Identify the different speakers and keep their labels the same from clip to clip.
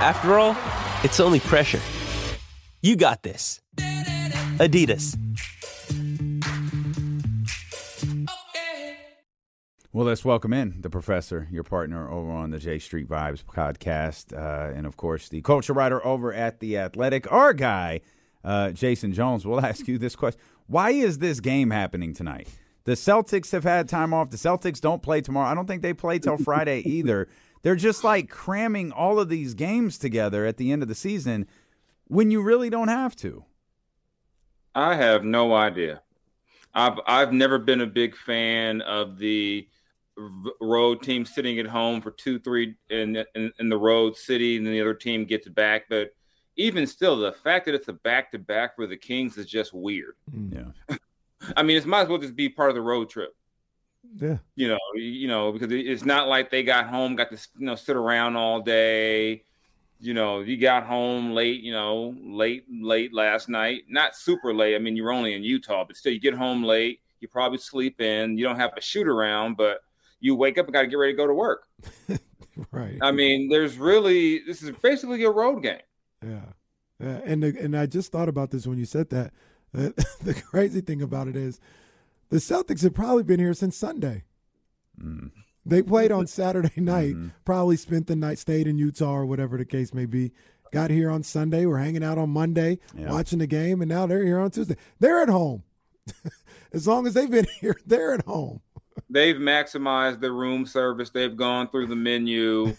Speaker 1: After all, it's only pressure. You got this. Adidas.
Speaker 2: Well, let's welcome in the professor, your partner over on the J Street Vibes podcast, uh, and of course the culture writer over at the Athletic, our guy, uh, Jason Jones. We'll ask you this question: Why is this game happening tonight? The Celtics have had time off. The Celtics don't play tomorrow. I don't think they play till Friday either. They're just like cramming all of these games together at the end of the season when you really don't have to.
Speaker 3: I have no idea. I've I've never been a big fan of the road team sitting at home for two, three in, in, in the road city, and then the other team gets back. But even still, the fact that it's a back to back for the Kings is just weird. Mm.
Speaker 2: Yeah.
Speaker 3: I mean, it might as well just be part of the road trip.
Speaker 4: Yeah.
Speaker 3: You know, you know, because it's not like they got home, got to you know sit around all day. You know, you got home late, you know, late, late last night. Not super late. I mean, you're only in Utah, but still, you get home late. You probably sleep in. You don't have a shoot around, but you wake up and got to get ready to go to work.
Speaker 4: right.
Speaker 3: I mean, there's really this is basically a road game.
Speaker 4: Yeah. Yeah. And the, and I just thought about this when you said that. The crazy thing about it is the Celtics have probably been here since Sunday.
Speaker 2: Mm.
Speaker 4: They played on Saturday night,
Speaker 2: Mm-hmm.
Speaker 4: probably spent the night, stayed in Utah or whatever the case may be. Got here on Sunday. We're hanging out on Monday,
Speaker 2: Yeah.
Speaker 4: watching the game, and now they're here on Tuesday. They're at home. as long as they've been here, they're at home.
Speaker 3: They've maximized the room service. They've gone through the menu.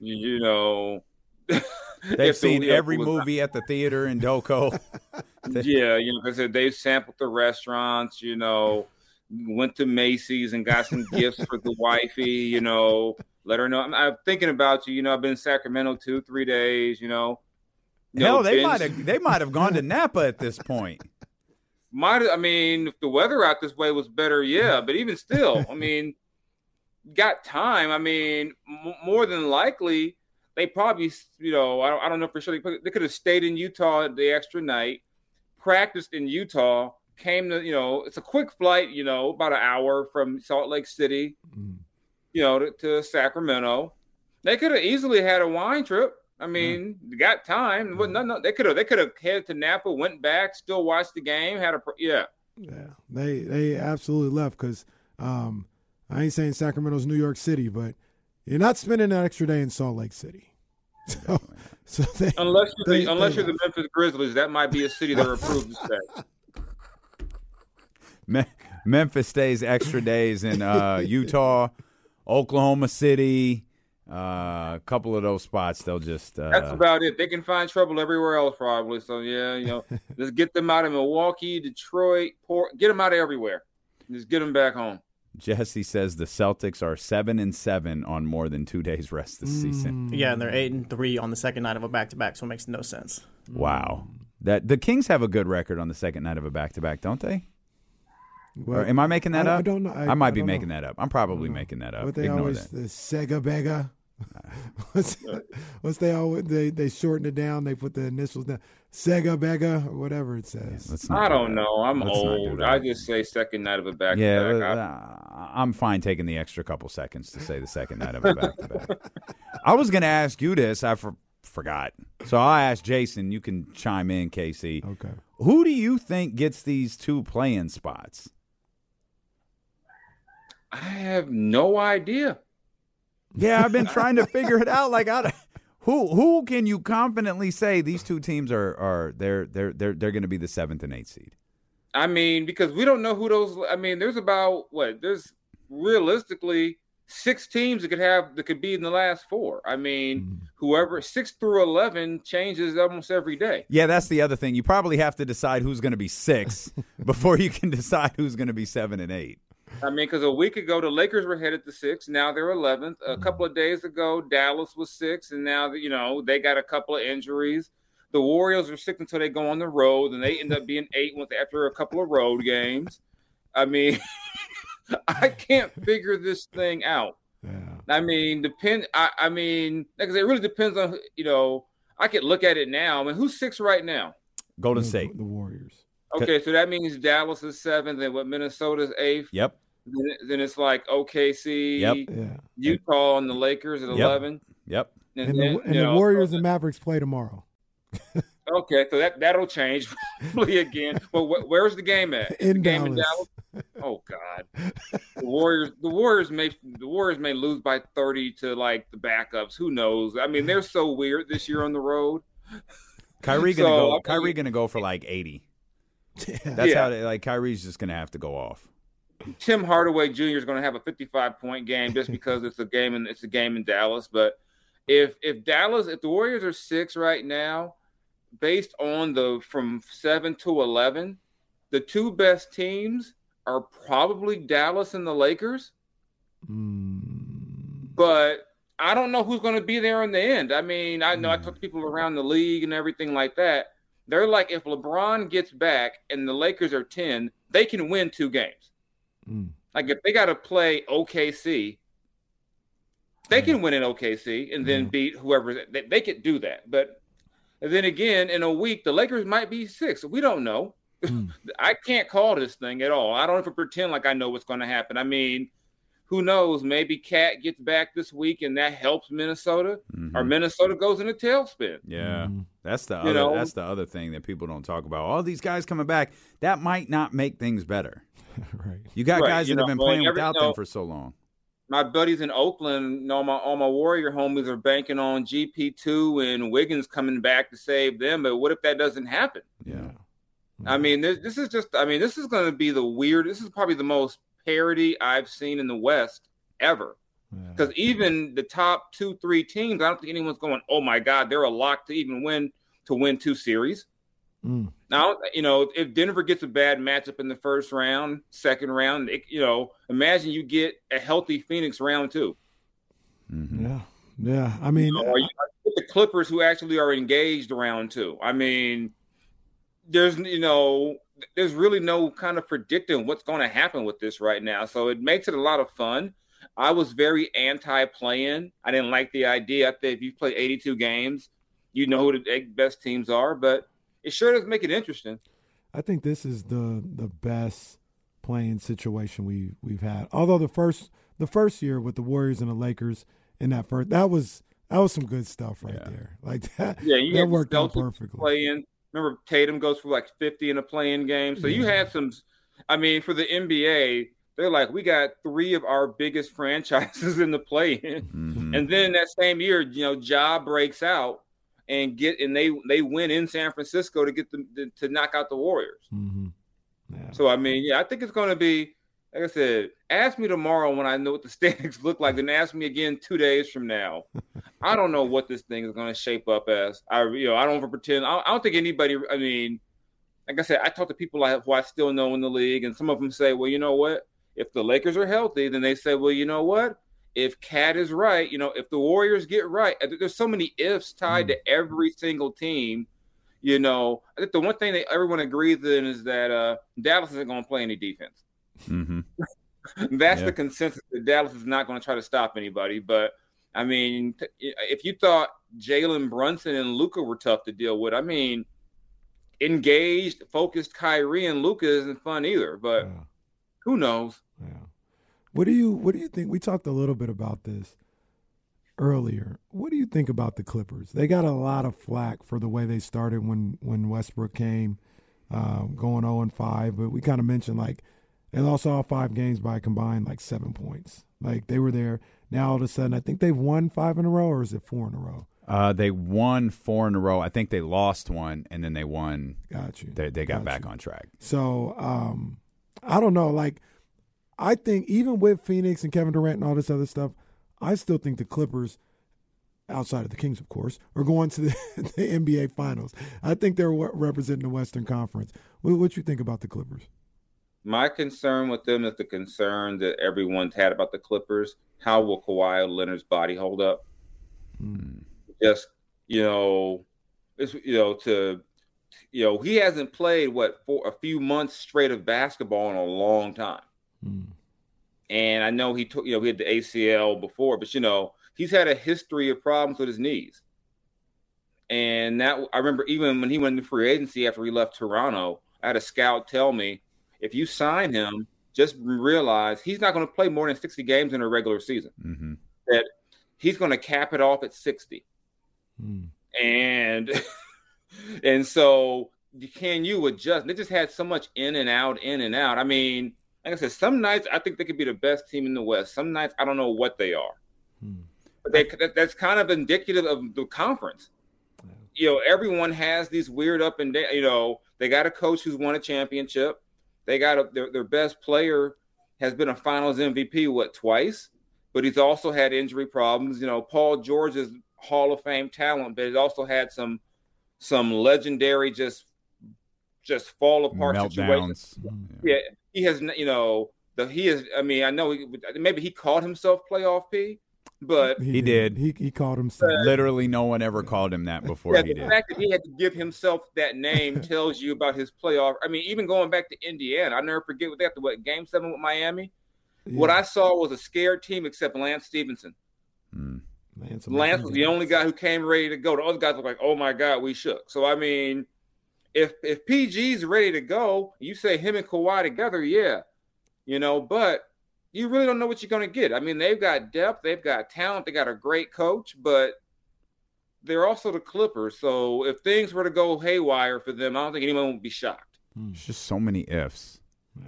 Speaker 3: you, you know,
Speaker 2: They've
Speaker 3: the
Speaker 2: seen
Speaker 3: wheel
Speaker 2: every movie at the theater in DOCO.
Speaker 3: yeah, you know, because they've sampled the restaurants. You know, went to Macy's and got some gifts for the wifey. You know, let her know I'm, I'm thinking about you. You know, I've been in Sacramento two, three days. You know, You
Speaker 2: Hell,
Speaker 3: know,
Speaker 2: they might have they might have gone to Napa at this point.
Speaker 3: Might I mean, if the weather out this way was better, yeah. But even still, I mean, got time. I mean, m- more than likely, they probably, you know, I don't, I don't know for sure. They, could- they could have stayed in Utah the extra night, practiced in Utah, came to, you know, it's a quick flight, you know, about an hour from Salt Lake City, you know, to, to Sacramento. They could have easily had a wine trip. I mean, they got time. But no, no, they could have. They could have headed to Napa, went back, still watched the game, had a yeah.
Speaker 4: Yeah, they they absolutely left because um, I ain't saying Sacramento's New York City, but you're not spending an extra day in Salt Lake City. So, so they,
Speaker 3: Unless you're
Speaker 4: they-
Speaker 3: the, unless
Speaker 4: they
Speaker 3: you're the Memphis Grizzlies, that might be a city they're approved to stay.
Speaker 2: Me- Memphis stays extra days in uh, Utah, Oklahoma City, uh, a couple of those spots. They'll just uh,
Speaker 3: That's about it. They can find trouble everywhere else, probably. So yeah, you know, just get them out of Milwaukee, Detroit, Port, get them out of everywhere. Just get them back home.
Speaker 2: Jesse says the Celtics are seven and seven on more than two days rest this season. Mm.
Speaker 5: Yeah, and they're eight and three on the second night of a back to back, so it makes no sense.
Speaker 2: Wow, that the Kings have a good record on the second night of a back to back, don't they?
Speaker 4: Well,
Speaker 2: or am I making that
Speaker 4: I- I
Speaker 2: up?
Speaker 4: don't know. I-
Speaker 2: might
Speaker 4: I
Speaker 2: be making
Speaker 4: know.
Speaker 2: that up. I'm probably mm. making that up.
Speaker 4: What they
Speaker 2: Ignore
Speaker 4: always
Speaker 2: that.
Speaker 4: the Sega Bega. what's, what's they always they they shorten it down? They put the initials down. Sega Bega or whatever it says.
Speaker 2: Let's
Speaker 3: I
Speaker 2: do
Speaker 3: don't
Speaker 2: that.
Speaker 3: know. I'm
Speaker 2: Let's not do
Speaker 3: old. I just say second night of a back
Speaker 2: Yeah,
Speaker 3: to
Speaker 2: uh,
Speaker 3: back.
Speaker 2: I'm fine taking the extra couple seconds to say the second night of a back to back. I was going to ask you this. I for, forgot. So I'll ask Jason. You can chime in, Casey.
Speaker 4: Okay.
Speaker 2: Who do you think gets these two playing spots?
Speaker 3: I have no idea.
Speaker 2: Yeah, I've been trying to figure it out. Like, I, who who can you confidently say these two teams are are they're they're they're they're going to be the seventh and eighth seed?
Speaker 3: I mean, because we don't know who those. I mean, there's about what? There's realistically six teams that could have that could be in the last four. I mean, mm-hmm. whoever six through eleven changes almost every day.
Speaker 2: Yeah, that's the other thing. You probably have to decide who's going to be six before you can decide who's going to be seven and eight.
Speaker 3: I mean, because a week ago the Lakers were headed to six, now they're eleventh. A
Speaker 4: Mm.
Speaker 3: couple of days ago Dallas was six, and now you know they got a couple of injuries. The Warriors are six until they go on the road, and they end up being eight with after a couple of road games. I mean, I can't figure this thing out.
Speaker 4: Yeah.
Speaker 3: I mean, depend. I, I mean, because it really depends on you know. I could look at it now. I mean, who's six right now?
Speaker 2: Golden State.
Speaker 4: The Warriors.
Speaker 3: Okay, so that means Dallas is seventh, and what Minnesota's eighth.
Speaker 2: Yep.
Speaker 3: Then, then it's like OKC,
Speaker 2: Yep.
Speaker 4: Yeah.
Speaker 3: Utah, and the Lakers at
Speaker 2: Yep.
Speaker 3: eleven.
Speaker 2: Yep.
Speaker 4: And,
Speaker 3: then,
Speaker 4: the, and
Speaker 3: you
Speaker 4: the
Speaker 3: know,
Speaker 4: Warriors and Mavericks play tomorrow.
Speaker 3: Okay, so that that'll change probably again. But wh- where's the game at?
Speaker 4: In
Speaker 3: the game in
Speaker 4: Dallas.
Speaker 3: Dallas. Oh God, the Warriors. The Warriors may the Warriors may lose by thirty to like the backups. Who knows? I mean, they're so weird this year on the road.
Speaker 2: Kyrie gonna
Speaker 3: So,
Speaker 2: go. Kyrie gonna go for like eighty.
Speaker 4: Yeah.
Speaker 2: That's
Speaker 3: Yeah.
Speaker 2: how. They, like Kyrie's just gonna have to go off.
Speaker 3: Tim Hardaway Jr. is going to have a 55 point game just because it's a game and it's a game in Dallas. But if if Dallas, if the Warriors are six right now, based on the from seven to 11, the two best teams are probably Dallas and the Lakers.
Speaker 4: Mm,
Speaker 3: But I don't know who's going to be there in the end. I mean, I know I talked to people around the league and everything like that. They're like, if LeBron gets back and the Lakers are 10, they can win two games.
Speaker 4: mm.
Speaker 3: Like if they got to play OKC, they can win in OKC and then
Speaker 4: Mhm.
Speaker 3: beat whoever they, they could do that. But then again, in a week, the Lakers might be six. We don't know.
Speaker 4: Mm.
Speaker 3: I can't call this thing at all. I don't even pretend like I know what's going to happen. I mean, who knows? Maybe KAT gets back this week and that helps Minnesota,
Speaker 2: Mhm.
Speaker 3: or Minnesota goes in a tailspin.
Speaker 2: Yeah,
Speaker 4: Mhm.
Speaker 2: that's the
Speaker 3: You
Speaker 2: other.
Speaker 3: know?
Speaker 2: that's the other thing that people don't talk about. All these guys coming back, that might not make things better.
Speaker 4: right.
Speaker 2: You got
Speaker 3: Right,
Speaker 2: guys
Speaker 3: you
Speaker 2: that have been playing
Speaker 3: every-
Speaker 2: without
Speaker 3: you
Speaker 2: them for so long.
Speaker 3: my buddies in Oakland, you know, my all my Warrior homies are banking on GP two and Wiggins coming back to save them. But what if that doesn't happen?
Speaker 2: Yeah.
Speaker 3: I mean, this, this is just. I mean, this is going to be the weird. This is probably the most parity I've seen in the West ever.
Speaker 4: Yeah.
Speaker 3: Because even the top two, three teams, I don't think anyone's going. Oh my God, they're a lock to even win to win two series.
Speaker 4: Mm.
Speaker 3: Now, you know, if Denver gets a bad matchup in the first round, second round, it, you know, imagine you get a healthy Phoenix round two.
Speaker 2: Mhm.
Speaker 4: Yeah. Yeah. I mean,
Speaker 3: or you get the Clippers who actually are engaged around two. I mean, there's you know, there's really no kind of predicting what's going to happen with this right now. So it makes it a lot of fun. I was very anti-play-in. I didn't like the idea. I think if you play 82 games, you know who the best teams are, but it sure does make it interesting.
Speaker 4: I think this is the the best play-in situation we we've had. Although the first the first year with the Warriors and the Lakers in that first that was that was some good stuff right
Speaker 2: Yeah.
Speaker 4: there. Like that
Speaker 3: Yeah, you
Speaker 4: that worked out perfectly.
Speaker 3: Play-in. Remember, Tatum goes for like 50 in a play-in game. So you had some. I mean, for the NBA, they're like, we got three of our biggest franchises in the play-in,
Speaker 2: Mhm.
Speaker 3: and then that same year, you know, Ja breaks out and get and they they win in San Francisco to get them to, to knock out the Warriors.
Speaker 4: hmm Yeah.
Speaker 3: So I mean, yeah, I think it's going to be. Like I said, ask me tomorrow when I know what the standings look like, then ask me again two days from now. I don't know what this thing is going to shape up as. I, you know, I don't even pretend. I, I don't think anybody. I mean, like I said, I talk to people I, who I still know in the league, and some of them say, "Well, you know what? If the Lakers are healthy, then they say, well, you know what? If KAT is right, you know, if the Warriors get right, there's so many ifs tied to every single team. You know, I think the one thing that everyone agrees in is that uh, Dallas isn't going to play any defense.
Speaker 2: Mhm.
Speaker 3: That's
Speaker 2: Yeah.
Speaker 3: the consensus that Dallas is not going to try to stop anybody. But I mean, t- if you thought Jalen Brunson and Luka were tough to deal with, I mean, engaged, focused Kyrie and Luka isn't fun either. But
Speaker 4: Yeah.
Speaker 3: who knows?
Speaker 4: Yeah. What do you What do you think? We talked a little bit about this earlier. What do you think about the Clippers? They got a lot of flack for the way they started when when Westbrook came, um, going zero and five. But we kind of mentioned like they lost all five games by combined like seven points. Like they were there. Now all of a sudden, I think they've won five in a row, or is it four in a row?
Speaker 2: Uh, they won four in a row. I think they lost one, and then they won.
Speaker 4: Got you.
Speaker 2: They, they got
Speaker 4: Got
Speaker 2: back
Speaker 4: you.
Speaker 2: on track.
Speaker 4: So um, I don't know. Like I think even with Phoenix and Kevin Durant and all this other stuff, I still think the Clippers, outside of the Kings, of course, are going to the, the NBA Finals. I think they're representing the Western Conference. What, what you think about the Clippers?
Speaker 3: My concern with them is the concern that everyone's had about the Clippers. How will Kawhi Leonard's body hold up?
Speaker 2: Hmm.
Speaker 3: Just you know, it's you know to you know he hasn't played what for a few months straight of basketball in a long time.
Speaker 4: Mm.
Speaker 3: And I know he took you know he had the ACL before, but you know he's had a history of problems with his knees. And that I remember even when he went into free agency after he left Toronto, I had a scout tell me if you sign him, just realize he's not going to play more than 60 games in a regular season.
Speaker 2: Mm-hmm.
Speaker 3: That he's going to cap it off at 60.
Speaker 4: Mm.
Speaker 3: And and so can you adjust? They just had so much in and out, in and out. I mean, like I said, some nights I think they could be the best team in the West. Some nights I don't know what they are.
Speaker 4: Hmm.
Speaker 3: But they, that, that's kind of indicative of the conference. You know, everyone has these weird up and down. You know, they got a coach who's won a championship. They got a, their their best player has been a Finals MVP what twice, but he's also had injury problems. You know, Paul George is Hall of Fame talent, but he's also had some some legendary just just fall apart situations.
Speaker 2: Meltdowns.
Speaker 3: Yeah, he has. You know, the he is. I mean, I know he, maybe he called himself playoff P, but
Speaker 2: He did.
Speaker 4: He he called himself.
Speaker 2: Literally, no one ever called him that before
Speaker 3: yeah,
Speaker 2: he
Speaker 3: the
Speaker 2: did.
Speaker 3: fact that he had to give himself that name tells you about his playoff. I mean, even going back to Indiana, I never forget what they after what game seven with Miami. What I saw was a scared team except Lance Stephenson.
Speaker 2: Mm.
Speaker 4: Lance,
Speaker 3: Lance was the only guy who came ready to go. The other guys were like, "Oh my god, we shook." So I mean, if if PG's ready to go, you say him and Kawhi together, yeah, you know. But you really don't know what you're going to get. I mean, they've got depth, they've got talent, they got a great coach, but they're also the Clippers. So if things were to go haywire for them, I don't think anyone would be shocked.
Speaker 2: Hmm. It's just so many ifs.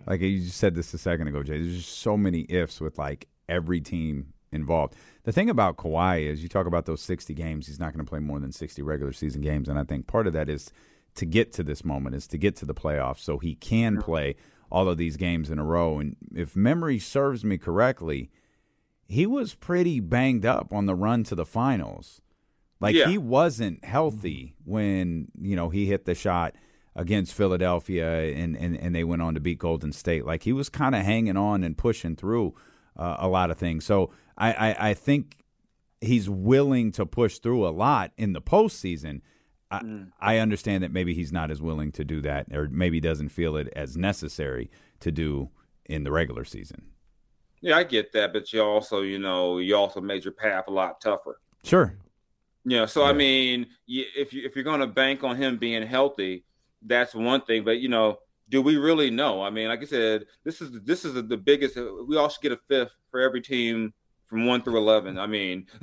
Speaker 2: Like you just said this a second ago, Jay. There's just so many ifs with like every team involved. The thing about Kawhi is you talk about those 60 games, he's not going to play more than 60 regular season games. And I think part of that is to get to this moment, is to get to the playoffs so he can play all of these games in a row. And if memory serves me correctly, he was pretty banged up on the run to the finals. Like
Speaker 3: Yeah.
Speaker 2: he wasn't healthy when, you know, he hit the shot against Philadelphia and, and, and they went on to beat Golden State. Like he was kind of hanging on and pushing through uh, a lot of things. So I, I, I think he's willing to push through a lot in the postseason. I, mm. I understand that maybe he's not as willing to do that or maybe doesn't feel it as necessary to do in the regular season.
Speaker 3: Yeah, I get that, but you also, you know, you also made your path a lot tougher.
Speaker 2: Sure.
Speaker 3: Yeah, so I mean, if you if you're going to bank on him being healthy, that's one thing. But you know, do we really know? I mean, like I said, this is this is the biggest. We all should get a fifth for every team from one through eleven. I mean,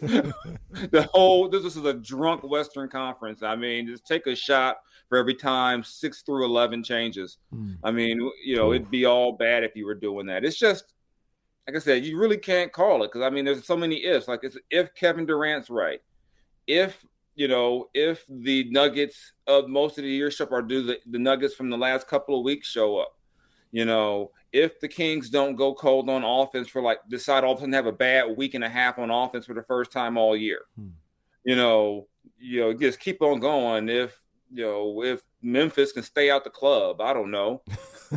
Speaker 3: the whole this this, is a drunk Western Conference. I mean, just take a shot for every time six through eleven changes.
Speaker 4: Mm.
Speaker 3: I mean, you know, it'd be all bad if you were doing that. It's just like I said, you really can't call it because I mean, there's so many ifs. Like, it's if Kevin Durant's right, if you know, if the Nuggets of most of the year show up, or do the, the Nuggets from the last couple of weeks show up, you know, if the Kings don't go cold on offense for like decide all of a sudden have a bad week and a half on offense for the first time all year,
Speaker 4: Hmm.
Speaker 3: you know, you know, just keep on going. If you know, if Memphis can stay out the club, I don't know.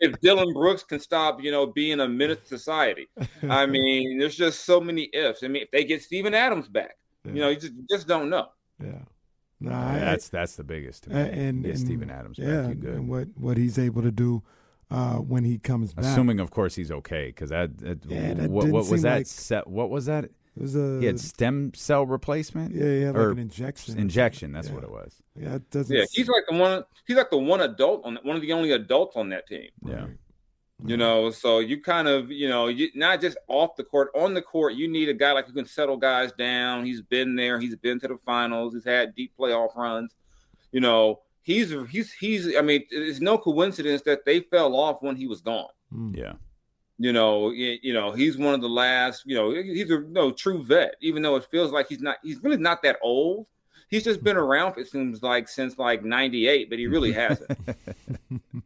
Speaker 3: if Dillon Brooks can stop, you know, being a minute society. I mean, there's just so many ifs. I mean, if they get Steven Adams back, you know, you just, you just don't know.
Speaker 4: Yeah. Nah, I-
Speaker 2: that's that's the biggest to me.
Speaker 4: and, and
Speaker 2: Get
Speaker 4: and-
Speaker 2: Steven Adams back,
Speaker 4: Yeah,
Speaker 2: you good.
Speaker 4: and what what he's able to do uh, when he comes back.
Speaker 2: Assuming, of course, he's okay. Because that, that,
Speaker 4: Yeah, that
Speaker 2: what, what was that?
Speaker 4: like-
Speaker 2: set, what was that?
Speaker 4: it was a
Speaker 2: He had stem cell replacement.
Speaker 4: yeah, he had
Speaker 2: or
Speaker 4: like an injection.
Speaker 2: Injection. That's
Speaker 4: Yeah.
Speaker 2: what it was.
Speaker 4: Yeah, it doesn't.
Speaker 3: Yeah, he's like the one. He's like the one adult on one of the only adults on that team.
Speaker 2: Yeah.
Speaker 4: Right.
Speaker 3: You know, so you kind of, you know, you not just off the court, on the court, you need a guy like who can settle guys down. He's been there. He's been to the finals. He's had deep playoff runs. You know, he's he's he's. I mean, it's no coincidence that they fell off when he was gone.
Speaker 4: Mm.
Speaker 2: Yeah.
Speaker 3: You know, you, you know, he's one of the last. You know, he's a no true vet. Even though it feels like he's not, he's really not that old. He's just been around. It seems like since like '98, but he really hasn't.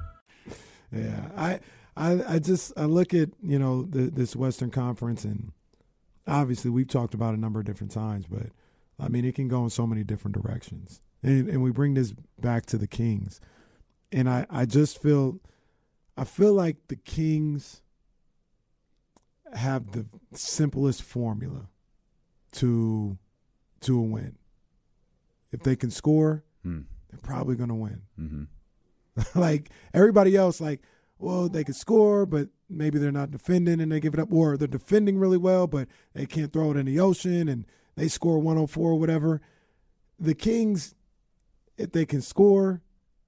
Speaker 4: Yeah, I, I, I just I look at you know the, this Western Conference, and obviously we've talked about a number of different times, but I mean it can go in so many different directions, and and we bring this back to the Kings, and I I just feel, I feel like the Kings have the simplest formula to to a win. If they can score,
Speaker 2: Hmm.
Speaker 4: they're probably going to win.
Speaker 2: Mhm.
Speaker 4: like everybody else, like, well, they could score, but maybe they're not defending and they give it up, or they're defending really well, but they can't throw it in the ocean and they score 104 or whatever. The Kings, if they can score,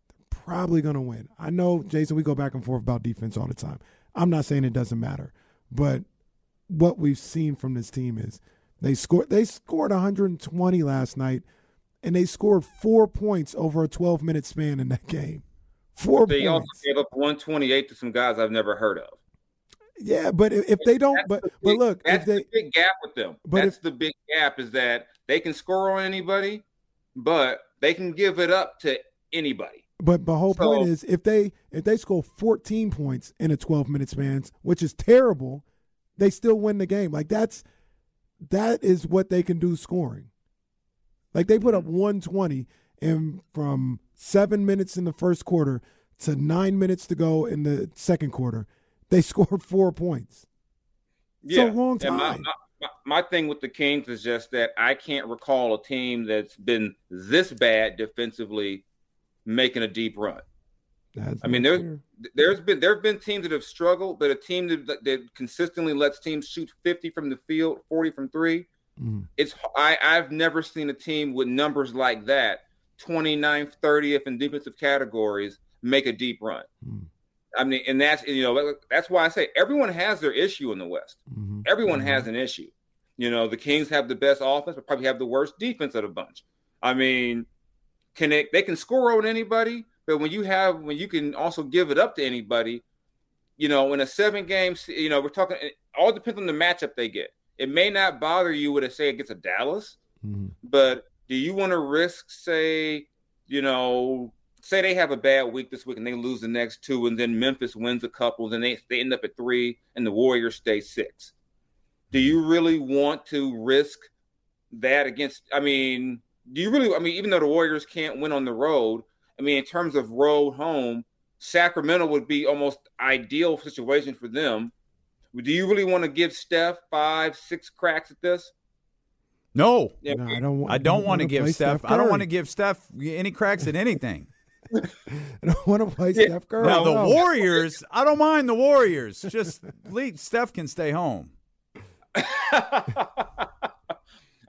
Speaker 4: they're probably going to win. I know, Jason, we go back and forth about defense all the time. I'm not saying it doesn't matter, but what we've seen from this team is they scored they scored 120 last night and they scored 4 points over a 12 minute span in that game. 4
Speaker 3: They also gave up 128 to some guys I've never heard of.
Speaker 4: Yeah, but if, if they don't but
Speaker 3: the
Speaker 4: but
Speaker 3: big-
Speaker 4: look, if
Speaker 3: that's
Speaker 4: they
Speaker 3: the big gap with them.
Speaker 4: but
Speaker 3: that's
Speaker 4: if-
Speaker 3: the big gap is that they can score on anybody, but they can give it up to anybody.
Speaker 4: But the whole point is if they if they score 14 points in a 12 minute span, which is terrible, they still win the game. Like that's that is what they can do scoring. Like they put up mm-hmm. 120 and from 7 minutes in the first quarter to 9 minutes to go in the second quarter, they scored 4 points. It's a long time.
Speaker 3: my, my, my thing with the Kings is just that I can't recall a team that's been this bad defensively making a deep run.
Speaker 4: That's
Speaker 3: I mean, there's
Speaker 4: fair.
Speaker 3: there's been there have been teams that have struggled, but a team that, that consistently lets teams shoot 50 from the field, 40 from three.
Speaker 4: Mhm.
Speaker 3: It's I I've never seen a team with numbers like that, 29th, 30th in defensive categories make a deep run.
Speaker 4: Mm.
Speaker 3: I mean, and that's you know that's why I say everyone has their issue in the West.
Speaker 4: Mhm.
Speaker 3: Everyone
Speaker 4: Mhm.
Speaker 3: has an issue. You know, the Kings have the best offense, but probably have the worst defense of the bunch. I mean, can they they can score on anybody, but when you have when you can also give it up to anybody, you know, in a seven game, you know, we're talking. It all depends on the matchup they get. It may not bother you with a say it gets a Dallas,
Speaker 4: Mhm.
Speaker 3: but do you want to risk, say, you know, say they have a bad week this week and they lose the next two, and then Memphis wins a couple, then they, they end up at three, and the Warriors stay six? Do you really want to risk that against? I mean, do you really? I mean, even though the Warriors can't win on the road, I mean, in terms of road home, Sacramento would be almost ideal situation for them. Do you really want to give Steph five, six cracks at this?
Speaker 2: No,
Speaker 3: Yeah,
Speaker 4: No, I don't, wa-
Speaker 2: I don't want to
Speaker 4: wanna
Speaker 2: give
Speaker 4: play
Speaker 2: Steph. I don't want to give Steph any cracks at anything.
Speaker 4: I don't want to play
Speaker 3: Yeah.
Speaker 4: Steph Curry.
Speaker 2: Now the
Speaker 4: No.
Speaker 2: Warriors, I don't mind the Warriors. Just leave, Steph can stay home.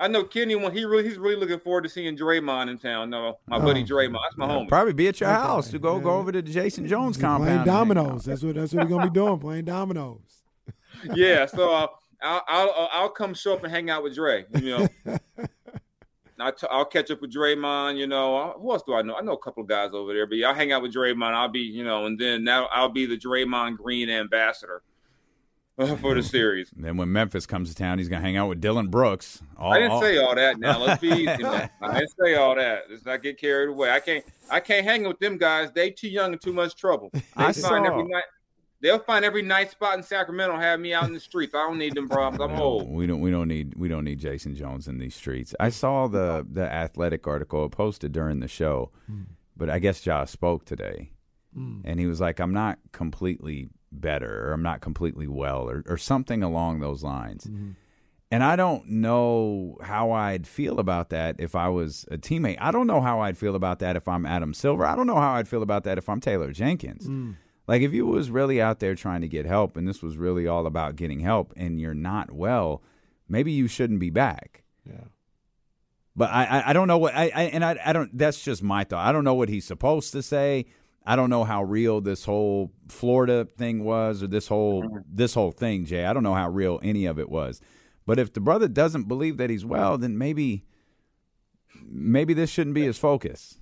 Speaker 3: I know Kenny when he really he's really looking forward to seeing Draymond in town. No, my buddy
Speaker 4: Oh.
Speaker 3: Draymond, that's my homie.
Speaker 2: Probably be at your
Speaker 4: Okay.
Speaker 2: house to go go over to the Jason Jones
Speaker 4: He's
Speaker 2: compound.
Speaker 4: playing
Speaker 2: and
Speaker 4: dominoes. That's what that's what we're gonna be doing. Playing dominoes.
Speaker 3: yeah, so uh, I'll, I'll I'll come show up and hang out with Dre. You know, I t- I'll catch up with Draymond. You know, Uh, who else do I know? I know a couple of guys over there, but yeah, I'll hang out with Draymond. I'll be you know, and then now I'll be the Draymond Green ambassador uh, for the series.
Speaker 2: And then when Memphis comes to town, he's gonna hang out with Dillon Brooks. All,
Speaker 3: I didn't
Speaker 2: all-
Speaker 3: say all that. Now let's be easy. Man. I didn't say all that. Let's not get carried away. I can't. I can't hang with them guys. They too young and too much trouble. They
Speaker 2: I saw-
Speaker 3: every night. They'll find every night spot in Sacramento. Have me out in the streets. I don't need them problems. I'm
Speaker 2: No,
Speaker 3: old.
Speaker 2: we don't. We don't need. We don't need Jason Jones in these streets. I saw the the athletic article posted during the show, but I guess Josh spoke today, hmm. and he was like, "I'm not completely better, or I'm not completely well, or or something along those lines." Mm-hmm. And I don't know how I'd feel about that if I was a teammate. I don't know how I'd feel about that if I'm Adam Silver. I don't know how I'd feel about that if I'm Taylor Jenkins. Hmm. Like if you was really out there trying to get help and this was really all about getting help and you're not well, maybe you shouldn't be back.
Speaker 4: Yeah.
Speaker 2: But I, I, I don't know what I, I and I, I don't. That's just my thought. I don't know what he's supposed to say. I don't know how real this whole Florida thing was or this whole
Speaker 3: Mm-hmm.
Speaker 2: this whole thing, Jay. I don't know how real any of it was. But if the brother doesn't believe that he's well, then maybe maybe this shouldn't be his focus.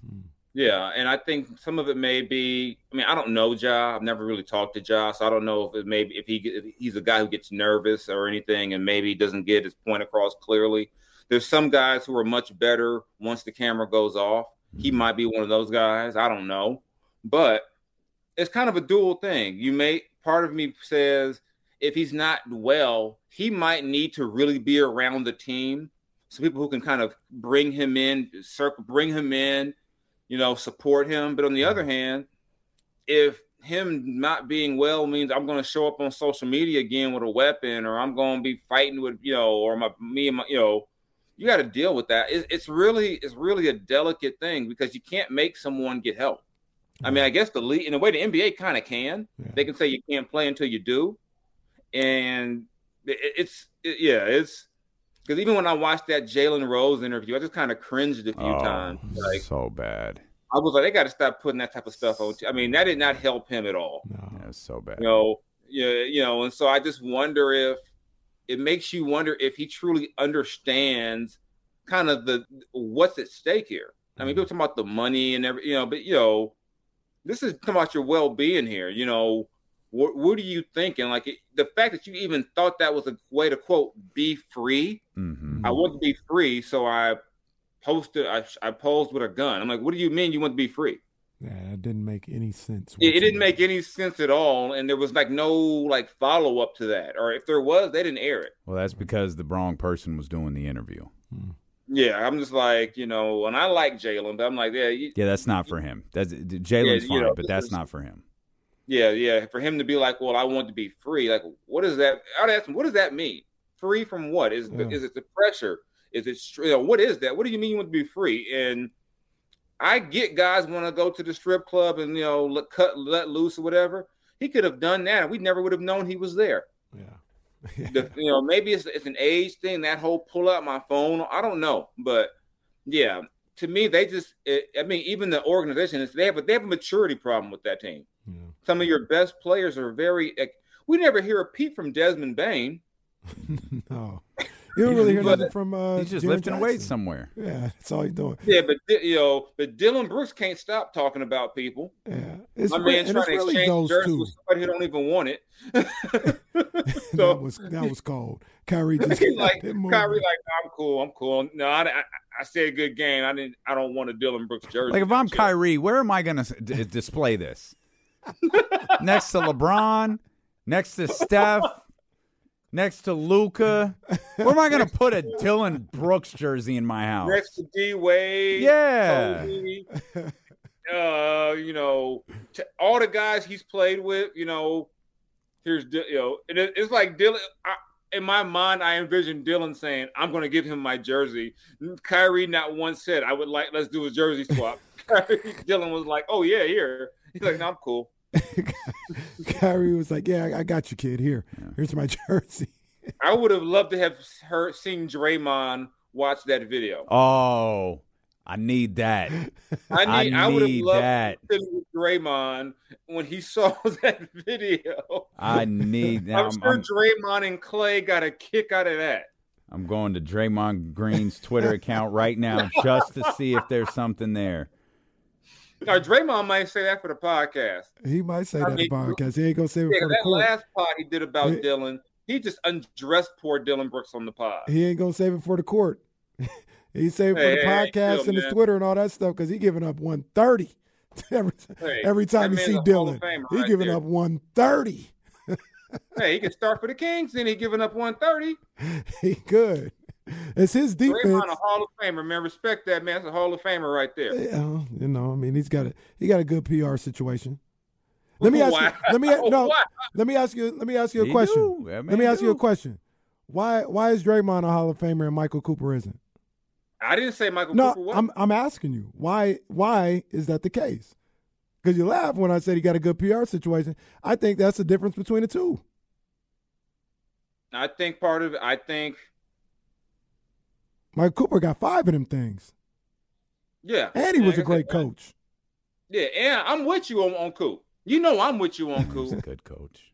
Speaker 3: Yeah, and I think some of it may be. I mean, I don't know Ja. I've never really talked to Ja, so I don't know if it maybe if he if he's a guy who gets nervous or anything, and maybe doesn't get his point across clearly. There's some guys who are much better once the camera goes off. He mm-hmm. might be one of those guys. I don't know, but it's kind of a dual thing. You may part of me says if he's not well, he might need to really be around the team. So people who can kind of bring him in, circle, bring him in, you know, support him. But on the other hand, if him not being well means I'm going to show up on social media again with a weapon, or I'm going to be fighting with, you know, or my me and my, you know, you got to deal with that. It, it's really, it's really a delicate thing because you can't make someone get help. I mean, I guess the league, in a way, the NBA kind of can.
Speaker 4: Yeah.
Speaker 3: They can say you can't play until you do, and it, it's it, yeah, it's because even when I watched that Jalen Rose interview, I just kind of cringed a few
Speaker 2: Oh,
Speaker 3: times. Like
Speaker 2: so bad.
Speaker 3: I was like, they got to stop putting that type of stuff on. T- I mean, that did not help him at all.
Speaker 4: No.
Speaker 2: Yeah, so bad.
Speaker 3: You know, yeah, you know, and so I just wonder if it makes you wonder if he truly understands kind of the what's at stake here. I mean, people mm-hmm. talking about the money and every, you know, but you know, this is talking about your well being here. You know, what what are you thinking? Like it, the fact that you even thought that was a way to quote be free.
Speaker 2: Hmm
Speaker 3: I want to be free, so I posted. I I posed with a gun. I'm like, what do you mean you want to be free?
Speaker 4: Yeah, it didn't make any sense.
Speaker 3: It, it didn't make any sense at all, and there was like no like follow up to that, or if there was, they didn't air it.
Speaker 2: Well, that's because the wrong person was doing the interview.
Speaker 3: Yeah, I'm just like you know, and I like Jalen, but I'm like, yeah, you,
Speaker 2: Yeah, that's not for him. That's Jalen's
Speaker 3: you
Speaker 2: fine,
Speaker 3: know,
Speaker 2: but that's
Speaker 3: is-
Speaker 2: not for him.
Speaker 3: yeah, yeah. For him to be like, well, I want to be free. Like, what is that? I'd ask him, what does that mean? Free from what? Is
Speaker 4: Yeah. Mm.
Speaker 3: is it the pressure? Is it you know, what is that? What do you mean you want to be free? And I get guys want to go to the strip club and you know let cut let loose or whatever. He could have done that, we never would have known he was there.
Speaker 4: Yeah.
Speaker 3: the, you know, maybe it's it's an age thing. That whole pull out my phone. I don't know, but yeah, to me, they just. It, I mean, even the organization is they have a they have a maturity problem with that team.
Speaker 4: Yeah.
Speaker 3: Some of your best players are very. We never hear a peep from Desmond Bane.
Speaker 4: no. You don't really hear
Speaker 3: But
Speaker 4: nothing from uh
Speaker 2: He's just
Speaker 4: Jaren
Speaker 2: lifting weights somewhere.
Speaker 4: Yeah, that's all he's doing.
Speaker 3: Yeah, but you know, but Dillon Brooks can't stop talking about people.
Speaker 4: Yeah. It's,
Speaker 3: My
Speaker 4: re-
Speaker 3: man's trying
Speaker 4: it's
Speaker 3: to
Speaker 4: really
Speaker 3: exchange
Speaker 4: those
Speaker 3: jerseys
Speaker 4: two.
Speaker 3: with somebody who don't even want it.
Speaker 4: that
Speaker 3: so
Speaker 4: was that was cold. Kyrie just
Speaker 3: like
Speaker 4: kept it moving.
Speaker 3: Kyrie, like I'm cool, I'm cool. No, I, I, I said a good game. I didn't. I don't want a Dillon Brooks jersey.
Speaker 2: Like if I'm
Speaker 3: Chill.
Speaker 2: Kyrie, where am I going to d- display this? next to LeBron, next to Steph, next to Luka. Where am I going to put a Dillon Brooks jersey in my house?
Speaker 3: next to D Wade,
Speaker 2: Yeah.
Speaker 3: Uh, you know, t- all the guys he's played with. You know, here's you know, and it, it's like Dillon. I, in my mind, I envision Dillon saying, "I'm going to give him my jersey." Kyrie not once said, "I would like let's do a jersey swap." Kyrie, Dillon was like, "Oh yeah, here." He's like, "No, I'm cool."
Speaker 4: Kyrie was like, "Yeah, I- I got you, kid. Here, here's my jersey."
Speaker 3: I would have loved to have heard seen Draymond watch that video.
Speaker 2: Oh, I need that.
Speaker 3: I need. I,
Speaker 2: I
Speaker 3: would have loved
Speaker 2: that.
Speaker 3: to sit with Draymond when he saw that video.
Speaker 2: I need that.
Speaker 3: I'm,
Speaker 2: I'm,
Speaker 3: sure
Speaker 2: I'm,
Speaker 3: Draymond and Klay got a kick out of that.
Speaker 2: I'm going to Draymond Green's Twitter account right now just to see if there's something there.
Speaker 3: Now Draymond might say that for the podcast.
Speaker 4: He might say
Speaker 3: I
Speaker 4: that
Speaker 3: mean, for the
Speaker 4: podcast. He ain't gonna save it
Speaker 3: Yeah,
Speaker 4: for the
Speaker 3: that
Speaker 4: court.
Speaker 3: last pod he did about. Dillon, he just undressed poor Dillon Brooks on the pod.
Speaker 4: He ain't gonna save it for the court. he saved it
Speaker 3: Hey,
Speaker 4: for the
Speaker 3: hey,
Speaker 4: podcast and his
Speaker 3: man.
Speaker 4: Twitter and all that stuff because he giving up one thirty every
Speaker 3: Hey,
Speaker 4: every time you see
Speaker 3: man's a Hall of Dillon.
Speaker 4: He
Speaker 3: right
Speaker 4: giving
Speaker 3: there.
Speaker 4: up one thirty.
Speaker 3: Hey, he can start for the Kings, then he giving up 130.
Speaker 4: he good. It's his defense.
Speaker 3: Draymond a Hall of Famer, man. Respect that man. That's a Hall of Famer right there.
Speaker 4: Yeah, you know, I mean, he's got a he got a good PR situation. Let me ask you. Let me no.
Speaker 3: Wow.
Speaker 4: Let me ask you. Let me ask you a
Speaker 2: He
Speaker 4: question.
Speaker 2: do.
Speaker 4: Let me ask you a question. Why why is Draymond a Hall of Famer and Michael Cooper isn't?
Speaker 3: I didn't say Michael
Speaker 4: No,
Speaker 3: Cooper was.
Speaker 4: I'm I'm asking you. Why why is that the case? Because you laugh when I said he got a good PR situation. I think that's the difference between the two.
Speaker 3: I think part of it, I think,
Speaker 4: Mike Cooper got five of them things,
Speaker 3: yeah.
Speaker 4: and he was
Speaker 3: Like
Speaker 4: a
Speaker 3: I
Speaker 4: great coach.
Speaker 3: Yeah, and I'm with you on, on Coop. You know I'm with you on
Speaker 2: He was a good coach.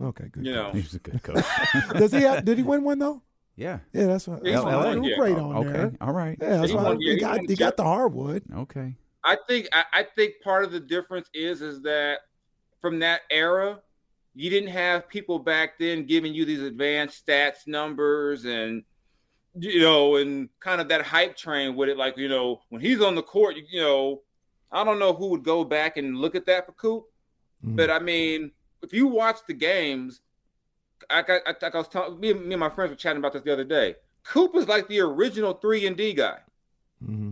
Speaker 4: Okay, good.
Speaker 3: You know.
Speaker 2: He was a good coach.
Speaker 4: Does he? Have, did he win one though?
Speaker 2: yeah.
Speaker 4: Yeah, that's what.
Speaker 3: Yeah,
Speaker 4: That's
Speaker 3: he
Speaker 4: why
Speaker 3: won, yeah.
Speaker 4: great on
Speaker 2: okay.
Speaker 4: there.
Speaker 2: All right.
Speaker 4: Yeah, that's
Speaker 3: He
Speaker 4: why
Speaker 3: won, yeah,
Speaker 4: he
Speaker 3: he
Speaker 4: got
Speaker 3: won
Speaker 4: he got the hardwood.
Speaker 2: Okay.
Speaker 3: I think I, I think part of the difference is is that from that era, you didn't have people back then giving you these advanced stats numbers and you know and kind of that hype train with it. Like you know when he's on the court, you, you know I don't know who would go back and look at that for Coop,
Speaker 4: Mm.
Speaker 3: but I mean if you watch the games, I got I, I was talking me, and- me and my friends were chatting about this the other day. Coop is like the original three and D guy.
Speaker 4: hmm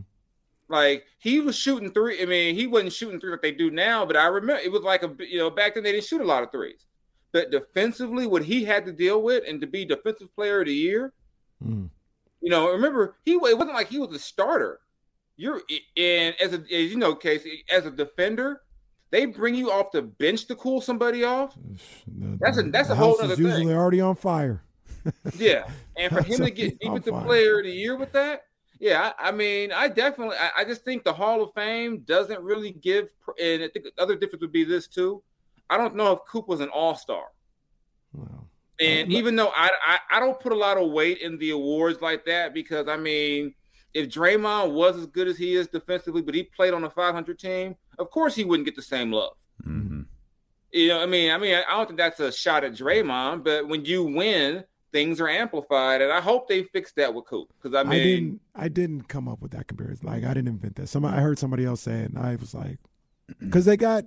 Speaker 3: Like he was shooting three. I mean, he wasn't shooting three like they do now, but I remember it was like a you know back then they didn't shoot a lot of threes. But defensively, what he had to deal with and to be defensive player of the year,
Speaker 4: Mm.
Speaker 3: You know, remember he it wasn't like he was a starter. You're and as a as you know, Casey, as a defender, they bring you off the bench to cool somebody off.
Speaker 4: The-
Speaker 3: That's a- that's a whole other thing.
Speaker 4: usually already on fire.
Speaker 3: Yeah, and for him to get defensive player of the year with that, yeah, I, I mean, I definitely, I, I just think the Hall of Fame doesn't really give, and I think the other difference would be this too. I don't know if Coop was an All Star,
Speaker 4: Wow.
Speaker 3: And even though I, I I don't put a lot of weight in the awards like that because I mean, if Draymond was as good as he is defensively, but he played on a 500 team, of course he wouldn't get the same love.
Speaker 2: hmm
Speaker 3: You know, I mean, I mean, I don't think that's a shot at Draymond, but when you win, things are amplified, and I hope they fix that with Coop because I
Speaker 4: I,
Speaker 3: mean,
Speaker 4: didn't. I didn't come up with that comparison. Like I didn't invent that. Somebody I heard somebody else say it, and I was like, because they got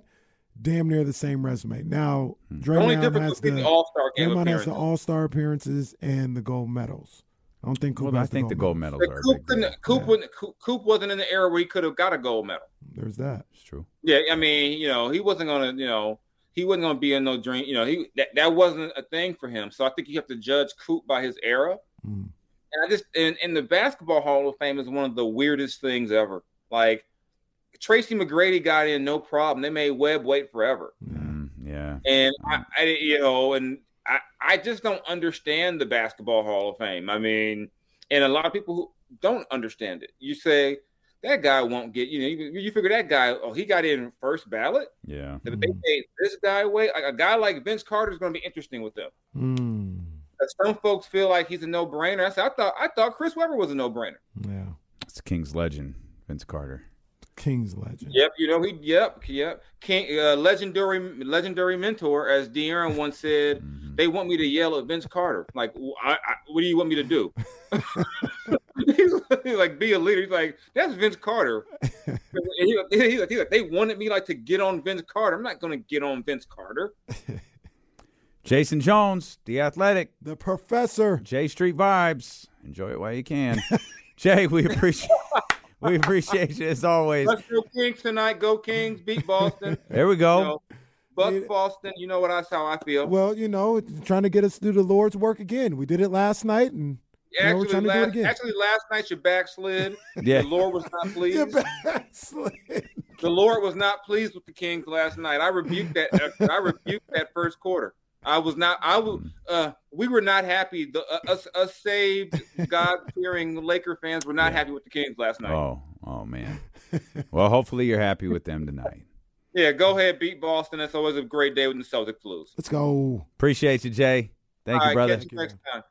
Speaker 4: damn near the same resume. Now
Speaker 3: the only
Speaker 4: Draymond
Speaker 3: difference
Speaker 4: has the,
Speaker 3: the All Star
Speaker 4: Draymond has the All Star appearances and the gold medals. I don't think Coop
Speaker 2: Well, I
Speaker 4: has
Speaker 2: think the gold medals
Speaker 3: But
Speaker 2: are a
Speaker 3: Coop,
Speaker 2: big
Speaker 3: couldn't,
Speaker 2: deal.
Speaker 3: Coop,
Speaker 4: Yeah.
Speaker 3: wouldn't, Coop, Coop wasn't in the era where he could have got a gold medal.
Speaker 4: There's that.
Speaker 2: It's true.
Speaker 3: Yeah, I mean, you know, he wasn't gonna, you know, he wasn't gonna be in no dream. You know, he that, that wasn't a thing for him. So I think you have to judge Coop by his era.
Speaker 4: Mm.
Speaker 3: And I just and, and the basketball Hall of Fame is one of the weirdest things ever. Like Tracy McGrady got in no problem. They made Webb wait forever.
Speaker 2: Mm, yeah.
Speaker 3: And I, I you know, and I, I just don't understand the basketball Hall of Fame. I mean, and a lot of people who don't understand it. You say that guy won't get, you know, you, you figure that guy, oh, he got in first ballot.
Speaker 2: Yeah.
Speaker 3: If they made this guy wait, like a guy like Vince Carter is going to be interesting with them.
Speaker 4: Mm.
Speaker 3: 'Cause Some folks feel like he's a no brainer. I said, I thought, I thought Chris Webber was a no brainer.
Speaker 4: Yeah.
Speaker 2: It's a King's legend, Vince Carter.
Speaker 4: King's legend.
Speaker 3: Yep, you know he. Yep, yep. King, uh, legendary, legendary mentor, as De'Aaron once said.
Speaker 2: Mhm.
Speaker 3: They want me to yell at Vince Carter. Like, I, I, what do you want me to do? he's, he's like, be a leader. He's like, that's Vince Carter. And he, he, he's like, he's like, they wanted me like to get on Vince Carter. I'm not going to get on Vince Carter.
Speaker 2: Jason Jones, the athletic,
Speaker 4: The professor.
Speaker 2: J Street vibes. Enjoy it while you can. Jay, we appreciate we appreciate you as always.
Speaker 3: Let's go Kings tonight. Go Kings. Beat Boston.
Speaker 2: There we go.
Speaker 3: You know, Buck Boston. You know what? That's how I feel.
Speaker 4: Well, you know, trying to get us to do the Lord's work again. We did it last night, and you know, we're
Speaker 3: Actually,
Speaker 4: trying to do it
Speaker 3: last,
Speaker 4: again.
Speaker 3: actually, last night your backslid.
Speaker 2: Yeah.
Speaker 3: The Lord was not pleased.
Speaker 4: You're backslid.
Speaker 3: The Lord was not pleased with the Kings last night. I rebuked that. Uh, I rebuked that first quarter. I was not. I was. Uh, we were not happy. The uh, us, us saved, God fearing Laker fans were not happy with the Kings last night.
Speaker 2: Oh, oh man. Well, hopefully you're happy with them tonight.
Speaker 3: Yeah, go ahead, beat Boston. It's always a great day when the Celtics lose.
Speaker 4: Let's go.
Speaker 2: Appreciate you, Jay. Thank
Speaker 3: All
Speaker 2: you,
Speaker 3: right,
Speaker 2: brother.
Speaker 3: Catch you next time.